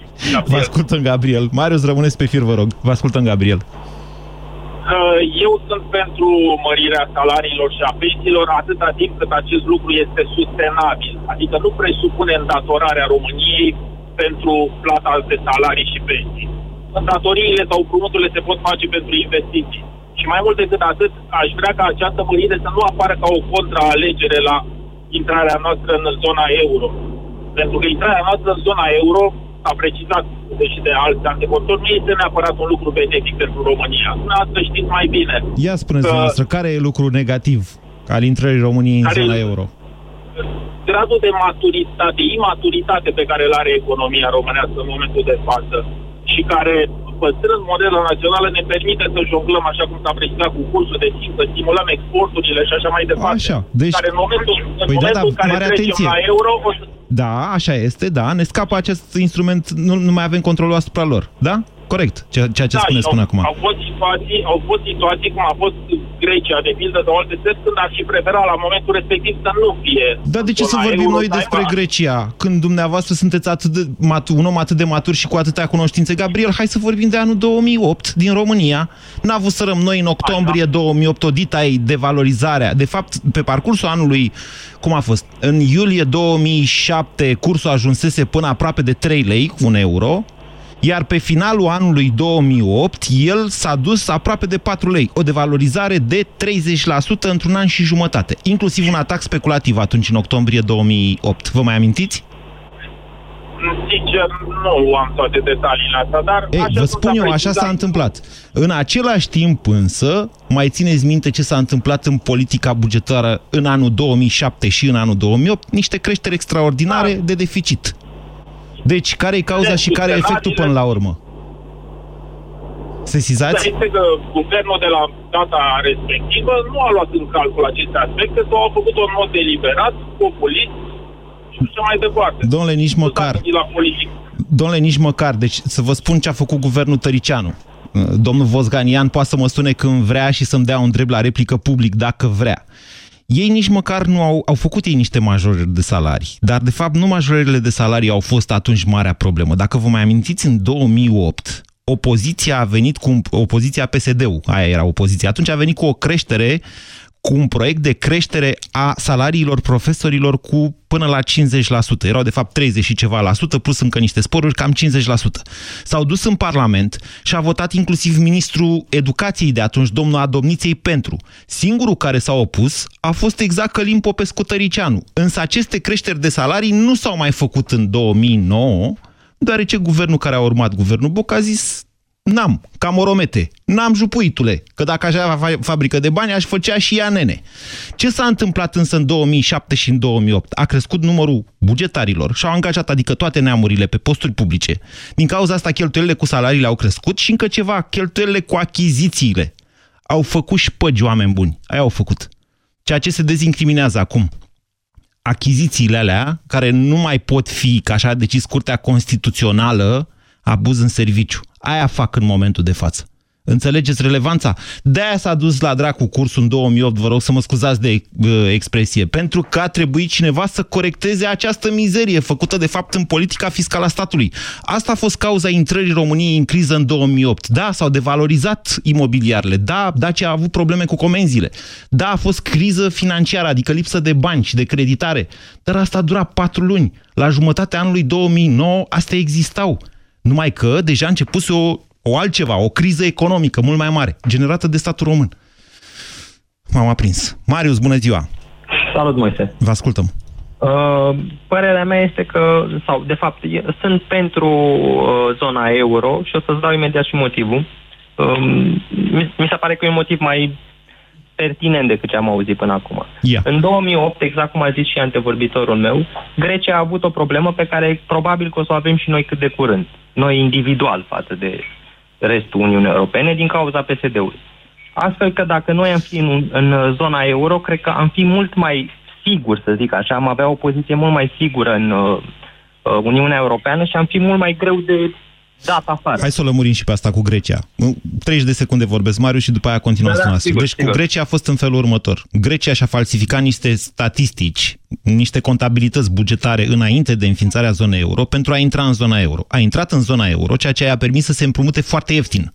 Vă ascultăm, Gabriel. Marius, rămâneți pe fir, vă rog. Vă ascultăm, Gabriel. Uh, Eu sunt pentru mărirea salariilor și a pensiilor atâta timp cât acest lucru este sustenabil. Adică nu presupune îndatorarea României pentru plata de salarii și pensii. Îndatoriile sau împrumuturile se pot face pentru investiții. Și mai mult decât atât, aș vrea ca această mărire să nu apară ca o contraalegere la intrarea noastră în zona euro. Pentru că intrarea noastră în zona euro, a precizat deși de alți antevorbitori, nu este neapărat un lucru benefic pentru România. Dumneavoastră știți mai bine. Ia spuneți, Că- dumneavoastră, care e lucru negativ al intrării României în Care- zona euro? gradul de maturitate, imaturitate pe care îl are economia românească în momentul de față și care, păstrând modela națională, ne permite să jonglăm, așa cum s-a precizat, cu cursul de timp, să stimulăm exporturile și așa mai departe. Așa, deci- Care în momentul, în Păi da, momentul dar în care mare trecem atenție. la euro, o să Da, așa este, da, ne scapă acest instrument, nu, nu mai avem controlul asupra lor, da? Corect, ceea, ceea ce da, spuneți și până au, acum. Au fost, situații, au fost situații cum a fost Grecia, de pildă, sau alte țări, când ar fi preferat la momentul respectiv să nu fie. Dar de ce să zona vorbim euro, noi să despre aibă- Grecia, când dumneavoastră sunteți atât de mat- un om atât de matur și cu atâtea cunoștințe? Gabriel, hai să vorbim de anul 2008 din România. N-a avut să noi în octombrie 2008 o ai devalorizarea. De fapt, pe parcursul anului, cum a fost? În iulie 2007 cursul ajunsese până aproape de 3 lei, un euro, iar pe finalul anului 2008, el s-a dus aproape de 4 lei. O devalorizare de 30% într-un an și jumătate. Inclusiv un atac speculativ atunci, în octombrie 2008. Vă mai amintiți? Sincer, nu am toate detaliile astea, dar... Ei, așa vă cum spun s-a eu, așa precizat- s-a întâmplat. În același timp însă, mai țineți minte ce s-a întâmplat în politica bugetară în anul 2007 și în anul 2008? Niște creșteri extraordinare de deficit. Deci, care e cauza și care e efectul până la urmă? Sesizați? Este că guvernul de la data respectivă nu a luat în calcul aceste aspecte sau a făcut-o în mod deliberat, populist și așa mai departe. Domnule, nici măcar. La politic. Domnule, nici măcar. Deci să vă spun ce a făcut guvernul Tăricianu. Domnul Vosganian poate să mă sune când vrea și să-mi dea un drept la replică public dacă vrea. Ei nici măcar nu au, au făcut ei niște majorări de salarii. Dar, de fapt, nu majorările de salarii au fost atunci marea problemă. Dacă vă mai amintiți, în 2008, opoziția a venit cu, opoziția PSD-ul, aia era opoziția, atunci a venit cu o creștere cu un proiect de creștere a salariilor profesorilor cu până la 50%. Erau de fapt 30 și ceva la sută, plus încă niște sporuri, cam 50%. S-au dus în Parlament și a votat inclusiv ministrul educației de atunci, domnul Adomniței, pentru. Singurul care s-a opus a fost exact Călim Popescu Tăricianu. Însă aceste creșteri de salarii nu s-au mai făcut în 2009, deoarece guvernul care a urmat, guvernul Boc, a zis N-am, ca moromete. N-am jupuitule, că dacă aș avea fabrică de bani, aș făcea și ea nene. Ce s-a întâmplat însă în 2007 și în 2008? A crescut numărul bugetarilor și au angajat, adică toate neamurile, pe posturi publice. Din cauza asta, cheltuielile cu salariile au crescut și încă ceva, cheltuielile cu achizițiile. Au făcut și șpăgi oameni buni. Aia au făcut. Ceea ce se dezincriminează acum. Achizițiile alea, care nu mai pot fi, ca așa a decis Curtea Constituțională, abuz în serviciu. Aia fac în momentul de față. Înțelegeți relevanța? De-aia s-a dus la dracu cursul în 2008, vă rog să mă scuzați de uh, expresie, pentru că a trebuit cineva să corecteze această mizerie făcută de fapt în politica fiscală a statului. Asta a fost cauza intrării României în criză în 2008. Da, s-au devalorizat imobiliarele. Da, Dacia a avut probleme cu comenzile. Da, a fost criză financiară, adică lipsă de bani și de creditare. Dar asta a durat patru luni. La jumătatea anului 2009 astea existau. Numai că deja a început o, o altceva, o criză economică mult mai mare, generată de statul român. M-am aprins. Marius, bună ziua! Salut, Moise! Vă ascultăm! Uh, părerea mea este că, sau de fapt, sunt pentru uh, zona euro și o să-ți dau imediat și motivul. Uh, mi se pare că e un motiv mai pertinent decât ce am auzit până acum. Yeah. În 2008, exact cum a zis și antevorbitorul meu, Grecia a avut o problemă pe care probabil că o să o avem și noi cât de curând noi individual față de restul Uniunii Europene din cauza PSD-ului. Astfel că dacă noi am fi în, în zona euro, cred că am fi mult mai sigur, să zic așa, am avea o poziție mult mai sigură în uh, uh Uniunea Europeană și am fi mult mai greu de dat afară. Hai să o lămurim și pe asta cu Grecia. 30 de secunde vorbesc, Mariu, și după aia continuăm da, da, sigur, Deci sigur. cu Grecia a fost în felul următor. Grecia și-a falsificat niște statistici, niște contabilități bugetare înainte de înființarea zonei euro pentru a intra în zona euro. A intrat în zona euro, ceea ce i-a permis să se împrumute foarte ieftin.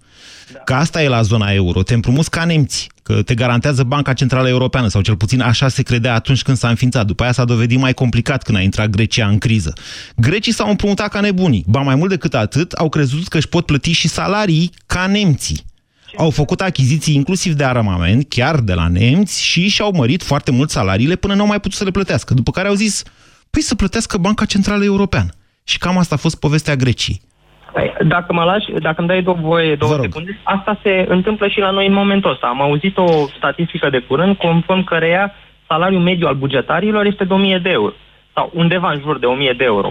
Da. Că asta e la zona euro. Te împrumuți ca nemți, că te garantează Banca Centrală Europeană, sau cel puțin așa se credea atunci când s-a înființat. După aia s-a dovedit mai complicat când a intrat Grecia în criză. Grecii s-au împrumutat ca nebunii. Ba mai mult decât atât, au crezut că își pot plăti și salarii ca nemții. Au făcut achiziții inclusiv de armament, chiar de la nemți, și și-au mărit foarte mult salariile până nu au mai putut să le plătească. După care au zis, păi să plătească Banca Centrală Europeană. Și cam asta a fost povestea Greciei. Păi, dacă mă lași, dacă îmi dai două voie, două secunde, asta se întâmplă și la noi în momentul ăsta. Am auzit o statistică de curând conform căreia salariul mediu al bugetarilor este de 1000 de euro. Sau undeva în jur de 1000 de euro.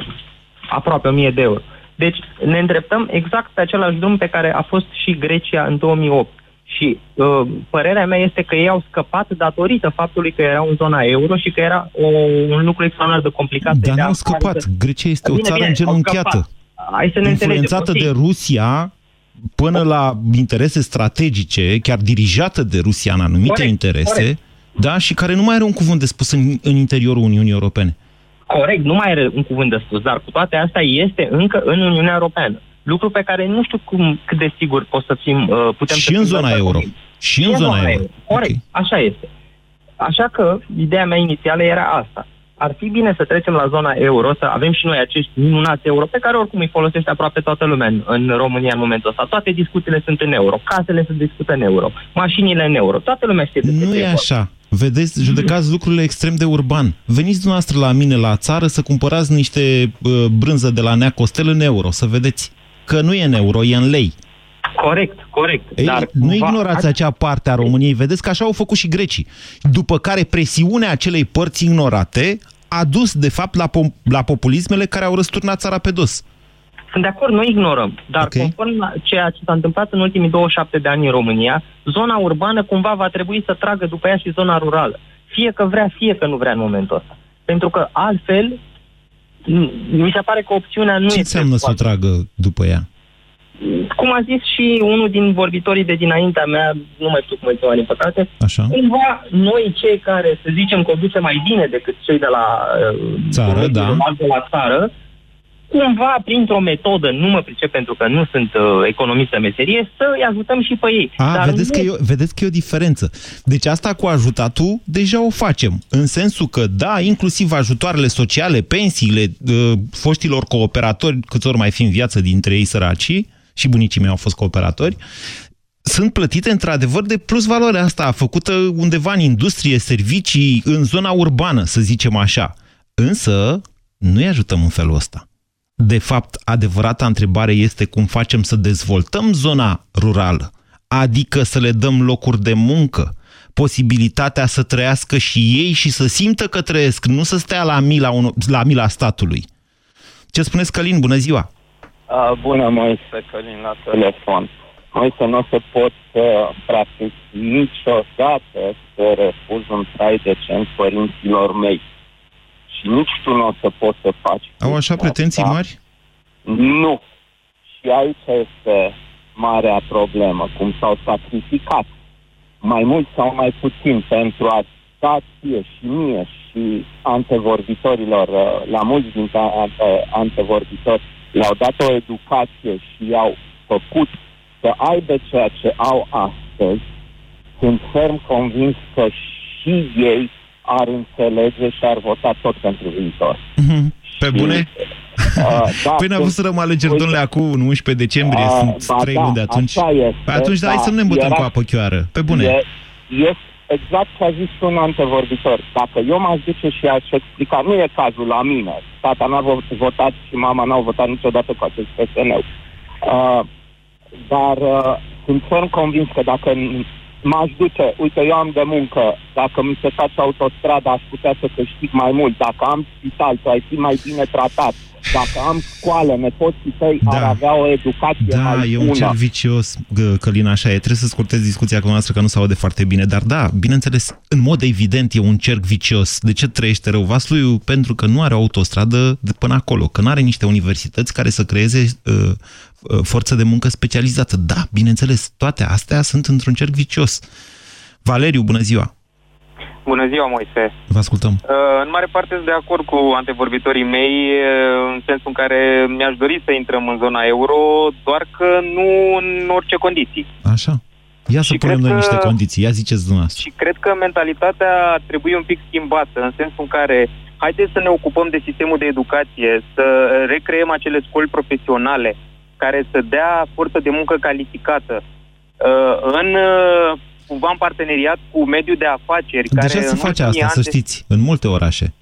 Aproape 1000 de euro. Deci ne îndreptăm exact pe același drum pe care a fost și Grecia în 2008. Și uh, părerea mea este că ei au scăpat datorită faptului că erau în zona euro și că era o, un lucru extraordinar de complicat. Dar nu au scăpat. Grecia este bine, o țară bine, îngenunchiată hai să ne influențată de Rusia până la interese strategice, chiar dirijată de Rusia în anumite corect, interese, corect. da, și care nu mai are un cuvânt de spus în, în interiorul Uniunii Europene. Corect, nu mai are un cuvânt de spus, dar cu toate astea este încă în Uniunea Europeană. Lucru pe care nu știu cum, cât de sigur pot să fim, uh, putem și să în zona euro. Și, și în zona euro. euro. Corect, okay. așa este. Așa că ideea mea inițială era asta ar fi bine să trecem la zona euro, să avem și noi acești minunați euro, pe care oricum îi folosește aproape toată lumea în, în România în momentul ăsta. Toate discuțiile sunt în euro, casele se discută în euro, mașinile în euro, toată lumea știe Nu e așa. Vedeți, judecați lucrurile extrem de urban. Veniți dumneavoastră la mine la țară să cumpărați niște uh, brânză de la Nea Costel în euro, să vedeți că nu e în euro, e în lei. Corect, corect. Ei, dar nu ignorați acea parte a României. Vedeți că așa au făcut și grecii. După care presiunea acelei părți ignorate a dus, de fapt, la, po la populismele care au răsturnat țara pe dos. Sunt de acord, nu ignorăm, dar okay. conform ceea ce s-a întâmplat în ultimii 27 de ani în România, zona urbană cumva va trebui să tragă după ea și zona rurală. Fie că vrea, fie că nu vrea în momentul ăsta. Pentru că altfel, mi se pare că opțiunea nu Ce este... Ce înseamnă să o tragă după ea? Cum a zis și unul din vorbitorii de dinaintea mea, nu mai știu cum îi din păcate, Așa. cumva noi cei care, să zicem, conducem mai bine decât cei de la țară, uh, da. de la țară, cumva, printr-o metodă, nu mă pricep pentru că nu sunt uh, economist de meserie, să-i ajutăm și pe ei. A, Dar vedeți, nu... că e, vedeți că e o diferență. Deci asta cu ajutatul, deja o facem. În sensul că, da, inclusiv ajutoarele sociale, pensiile uh, foștilor cooperatori, câți ori mai fi în viață dintre ei săracii, și bunicii mei au fost cooperatori, sunt plătite într-adevăr de plus valoare asta, făcută undeva în industrie, servicii, în zona urbană, să zicem așa. Însă, nu-i ajutăm în felul ăsta. De fapt, adevărata întrebare este cum facem să dezvoltăm zona rurală, adică să le dăm locuri de muncă, posibilitatea să trăiască și ei și să simtă că trăiesc, nu să stea la mila, la mila statului. Ce spuneți, Călin? Bună ziua! Uh, bună, Moise, Călin, la telefon. Moise, nu o să pot să practic niciodată să refuz un trai decent părinților mei și nici tu nu o să poți să faci. Au așa pretenții asta. mari? Nu. Și aici este marea problemă, cum s-au sacrificat mai mult sau mai puțin pentru a da ție și mie și antevorbitorilor, uh, la mulți dintre antevorbitori, le-au dat o educație și i-au făcut să aibă ceea ce au astăzi, sunt ferm convins că și ei ar înțelege și ar vota tot pentru viitor. Mhm. Pe bune? Uh, da, păi n-a avut să rămân alegeri, uite, domnule, acum în 11 decembrie, uh, sunt trei da, luni de atunci. Este, păi atunci, da, hai să nu ne îmbătăm cu apă chioară. Pe bune. E, este exact ce a zis un antevorbitor. Dacă eu m-aș duce și aș explica, nu e cazul la mine, tata n-a votat și mama n-au votat niciodată cu acest PSN. Uh, dar uh, sunt ferm convins că dacă m-aș duce, uite, eu am de muncă, dacă mi se face autostrada, aș putea să câștig mai mult, dacă am spital, tu ai fi mai bine tratat, dacă am școală, nepoții tăi da. ar avea o educație da, mai bună. Da, e un cer vicios, Călin, așa e. Trebuie să scurtez discuția cu noastră, că nu se aude foarte bine. Dar da, bineînțeles, în mod evident e un cerc vicios. De ce trăiește rău Vasluiu? Pentru că nu are o autostradă de până acolo, că nu are niște universități care să creeze uh, uh, forță de muncă specializată. Da, bineînțeles, toate astea sunt într-un cerc vicios. Valeriu, bună ziua! Bună ziua, Moise. Vă ascultăm. Uh, în mare parte sunt de acord cu antevorbitorii mei, uh, în sensul în care mi-aș dori să intrăm în zona euro, doar că nu în orice condiții. Așa. Ia să și punem noi că, niște condiții, ia ziceți dumneavoastră. Și cred că mentalitatea trebuie un pic schimbată, în sensul în care haideți să ne ocupăm de sistemul de educație, să recreăm acele școli profesionale care să dea forță de muncă calificată. Uh, în cumva în parteneriat cu mediul de afaceri. Deja care se face asta, să știți, în multe orașe.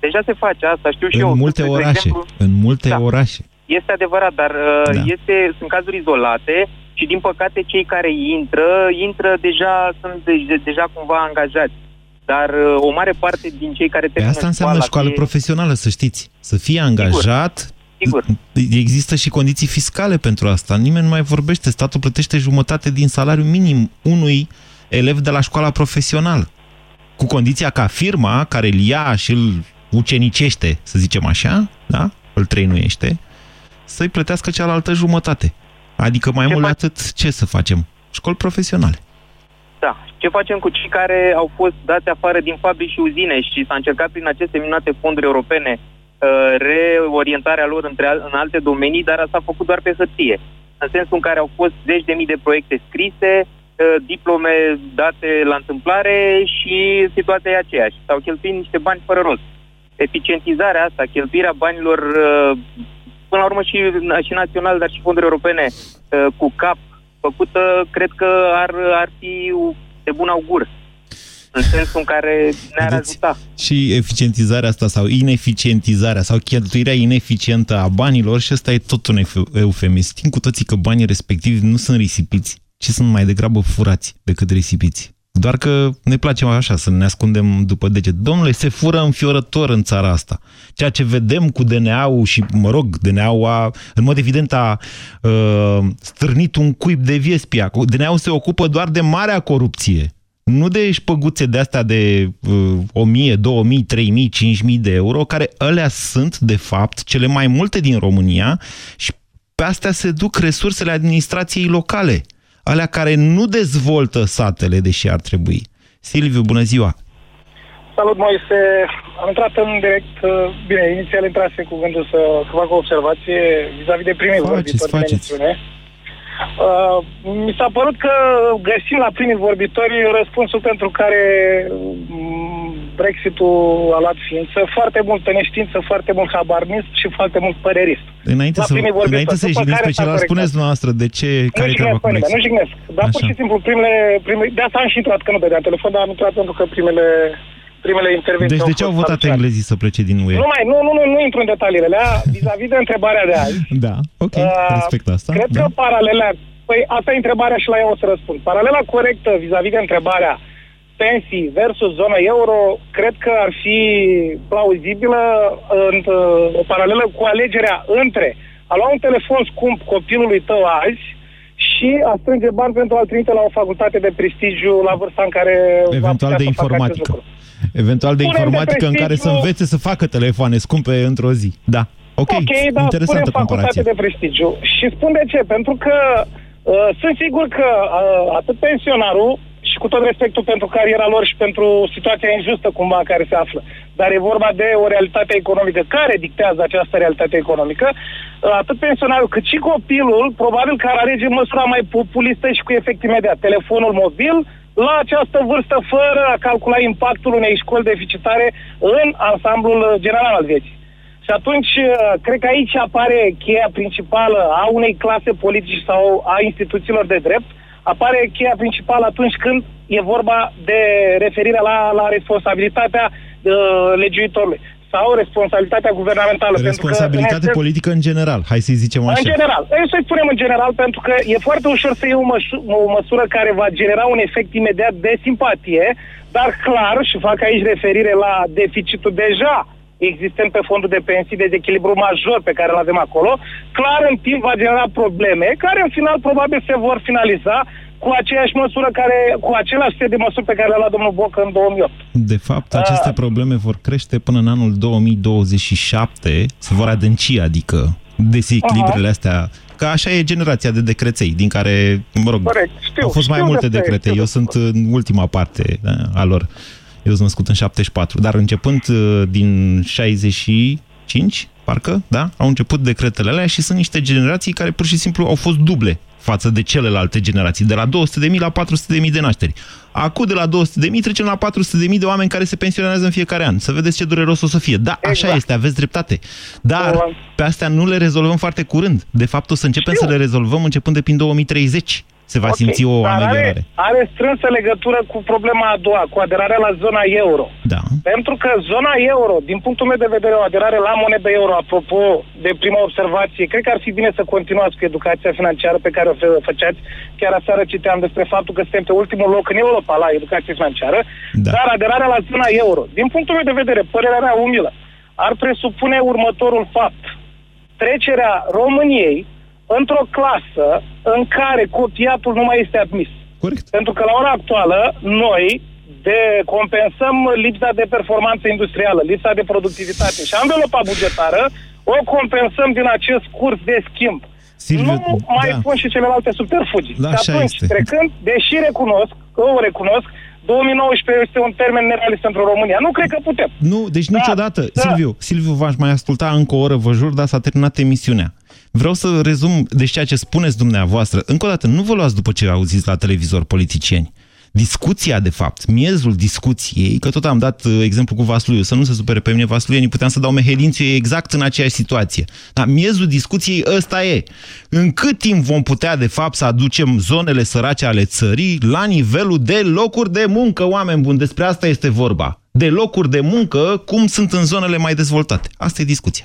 Deja se face asta, știu și în eu. Multe orașe, exemplu, în multe da, orașe. Este adevărat, dar uh, da. este, sunt cazuri izolate și din păcate cei care intră, intră deja, sunt de, deja cumva angajați. Dar uh, o mare parte din cei care termină Asta înseamnă școală, școală profesională, să știți. Să fie angajat, Sigur Sigur. Există și condiții fiscale pentru asta. Nimeni nu mai vorbește. Statul plătește jumătate din salariu minim unui elev de la școala profesională. Cu condiția ca firma care îl ia și îl ucenicește, să zicem așa, da? îl trăinuiește, să-i plătească cealaltă jumătate. Adică mai ce mult atât, ce să facem? Școli profesionale. Da. Ce facem cu cei care au fost dați afară din fabrici și uzine și s-a încercat prin aceste minunate fonduri europene Uh, reorientarea lor între, în alte domenii, dar asta a făcut doar pe hârtie. În sensul în care au fost zeci de mii de proiecte scrise, uh, diplome date la întâmplare și situația e aceeași. S-au cheltuit niște bani fără rost. Eficientizarea asta, cheltuirea banilor, uh, până la urmă și, și național, dar și fonduri europene, cu cap făcută, cred că ar, ar fi de bun augur în sensul în care ne-ar ajuta. Și eficientizarea asta sau ineficientizarea sau cheltuirea ineficientă a banilor și ăsta e tot un eufemism. Știm cu toții că banii respectivi nu sunt risipiți, ci sunt mai degrabă furați decât risipiți. Doar că ne place așa să ne ascundem după deget. Domnule, se fură înfiorător în țara asta. Ceea ce vedem cu DNA-ul și, mă rog, DNA-ul a, în mod evident a uh, strânit un cuib de viespia. DNA-ul se ocupă doar de marea corupție nu de șpăguțe de astea de uh, 1000, 2000, 3000, 5000 de euro, care alea sunt, de fapt, cele mai multe din România și pe astea se duc resursele administrației locale, alea care nu dezvoltă satele, deși ar trebui. Silviu, bună ziua! salut, Moise. Am intrat în direct, uh, bine, inițial intrase cu gândul să, să fac o observație vis-a-vis de primii Faceți, vorbitori faceți. din emisiune. Uh, mi s-a părut că găsim la primii vorbitori răspunsul pentru care mm, Brexit-ul a luat ființă, foarte multă neștiință, foarte mult habarnism și foarte mult părerist. Înainte La să, primii vorbitori, înainte să după jigniți care pe s-a celălalt, corectat. spuneți dumneavoastră de ce, care nu e treaba jignesc cu pe nimeni, Brexit. nu jignesc. Dar pur Așa. și simplu primele, primele, de asta am și intrat, că nu dădeam telefon, dar am intrat pentru că primele, primele intervenții Deci de ce au fost votat salutate. englezii să plece din UE? Nu mai, nu, nu, nu, nu intru în detaliile alea. Vis-a-vis de întrebarea de azi, Da, ok, Uh, respect asta. cred da. că paralela, păi asta e întrebarea și la ea o să răspund. Paralela corectă vis-a-vis de întrebarea pensii versus zona euro, cred că ar fi plauzibilă în, uh, o paralelă cu alegerea între a lua un telefon scump copilului tău azi și a strânge bani pentru a-l trimite la o facultate de prestigiu la vârsta în care va Eventual putea de să facă acest informatică. Lucru. Eventual de Punem de informatică în care să prestigiu- învețe să facă telefoane scumpe într-o zi. Da. Ok, Ok, dar interesantă punem facultate comparație. de prestigiu. Și spun de ce. Pentru că uh, sunt sigur că uh, atât pensionarul și cu tot respectul pentru cariera lor și pentru situația injustă cumva în care se află, dar e vorba de o realitate economică care dictează această realitate economică, uh, atât pensionarul cât și copilul probabil că ar alege măsura mai populistă și cu efect imediat. Telefonul mobil la această vârstă fără a calcula impactul unei școli deficitare în ansamblul uh, general al vieții. Și atunci, uh, cred că aici apare cheia principală a unei clase politice sau a instituțiilor de drept, apare cheia principală atunci când e vorba de referirea la, la responsabilitatea uh, legiuitorului sau responsabilitatea guvernamentală. pentru că, Responsabilitate în esență, politică în general, hai să-i zicem așa. în general. Ei, să-i spunem în general, pentru că e foarte ușor să iei o, măsu- o măsură care va genera un efect imediat de simpatie, dar clar, și fac aici referire la deficitul deja existent pe fondul de pensii, dezechilibru major pe care îl avem acolo, clar în timp va genera probleme, care în final probabil se vor finaliza cu aceeași măsură care, cu același set de măsuri pe care le-a luat domnul Boc în 2008. De fapt, aceste probleme vor crește până în anul 2027, se vor adânci, adică dezechilibrele astea, că așa e generația de decreței, din care, mă rog, Corect, știu, au fost mai știu multe despre- decrete. știu Eu sunt în ultima parte da, a lor. Eu sunt născut în 74, dar începând uh, din 65, parcă, da, au început decretele alea și sunt niște generații care pur și simplu au fost duble față de celelalte generații, de la 200.000 la 400.000 de nașteri. Acum de la 200.000 trecem la 400.000 de oameni care se pensionează în fiecare an. Să vedeți ce dureros o să fie. Da, așa Exact. este, aveți dreptate. Dar pe astea nu le rezolvăm foarte curând. De fapt, o să începem să le rezolvăm începând de prin 2030. Se va Ok, simți o dar ameliorare. Are, are strânsă legătură cu problema a doua, cu aderarea la zona euro. Da. Pentru că zona euro, din punctul meu de vedere, o aderare la monedă euro, apropo de prima observație, cred că ar fi bine să continuați cu educația financiară pe care o fă- făceați. Chiar aseară citeam despre faptul că suntem pe ultimul loc în Europa la educație financiară, Da. dar aderarea la zona euro, din punctul meu de vedere, părerea mea umilă, ar presupune următorul fapt. Trecerea României într-o clasă în care copiatul nu mai este admis. Corect. Pentru că la ora actuală noi de compensăm lipsa de performanță industrială, lipsa de productivitate și anvelopa bugetară o compensăm din acest curs de schimb. Silviu, nu mai da. pun și celelalte subterfugii. Da, și așa atunci, este. trecând, deși recunosc, că o recunosc, 2019 este un termen nerealist pentru România. Nu cred că putem. Nu, deci niciodată. da. Silviu, Silviu, v-aș mai asculta încă o oră, vă jur, dar s-a terminat emisiunea. Vreau să rezum, deci ceea ce spuneți dumneavoastră, încă o dată, nu vă luați după ce auziți la televizor politicieni. Discuția, de fapt, miezul discuției, că tot am dat uh, exemplu cu Vasluiu, să nu se supere pe mine Vasluienii, puteam să dau Mehelințiu e exact în aceeași situație. Dar miezul discuției ăsta e. În cât timp vom putea, de fapt, să aducem zonele sărace ale țării la nivelul de locuri de muncă, oameni buni, despre asta este vorba. De locuri de muncă, cum sunt în zonele mai dezvoltate. Asta e discuția.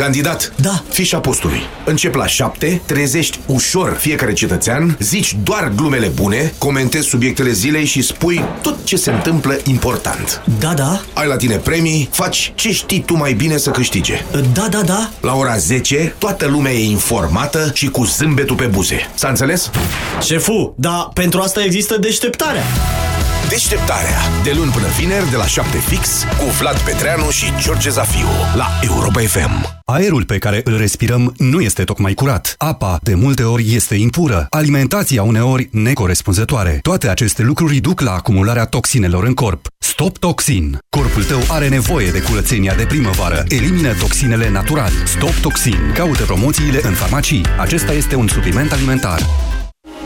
Candidat, da. fișa postului. Încep la 7, trezești ușor fiecare cetățean, zici doar glumele bune, comentezi subiectele zilei și spui tot ce se întâmplă important. Da, da. Ai la tine premii, faci ce știi tu mai bine să câștige. Da, da, da. La ora 10, toată lumea e informată și cu zâmbetul pe buze. S-a înțeles? Șefu, dar pentru asta există deșteptarea. Deșteptarea. De luni până vineri, de la 7 fix, cu Vlad Petreanu și George Zafiu. La Europa FM. Aerul pe care îl respirăm nu este tocmai curat. Apa, de multe ori, este impură. Alimentația, uneori, necorespunzătoare. Toate aceste lucruri duc la acumularea toxinelor în corp. Stop Toxin. Corpul tău are nevoie de curățenia de primăvară. Elimină toxinele natural. Stop Toxin. Caută promoțiile în farmacii. Acesta este un supliment alimentar.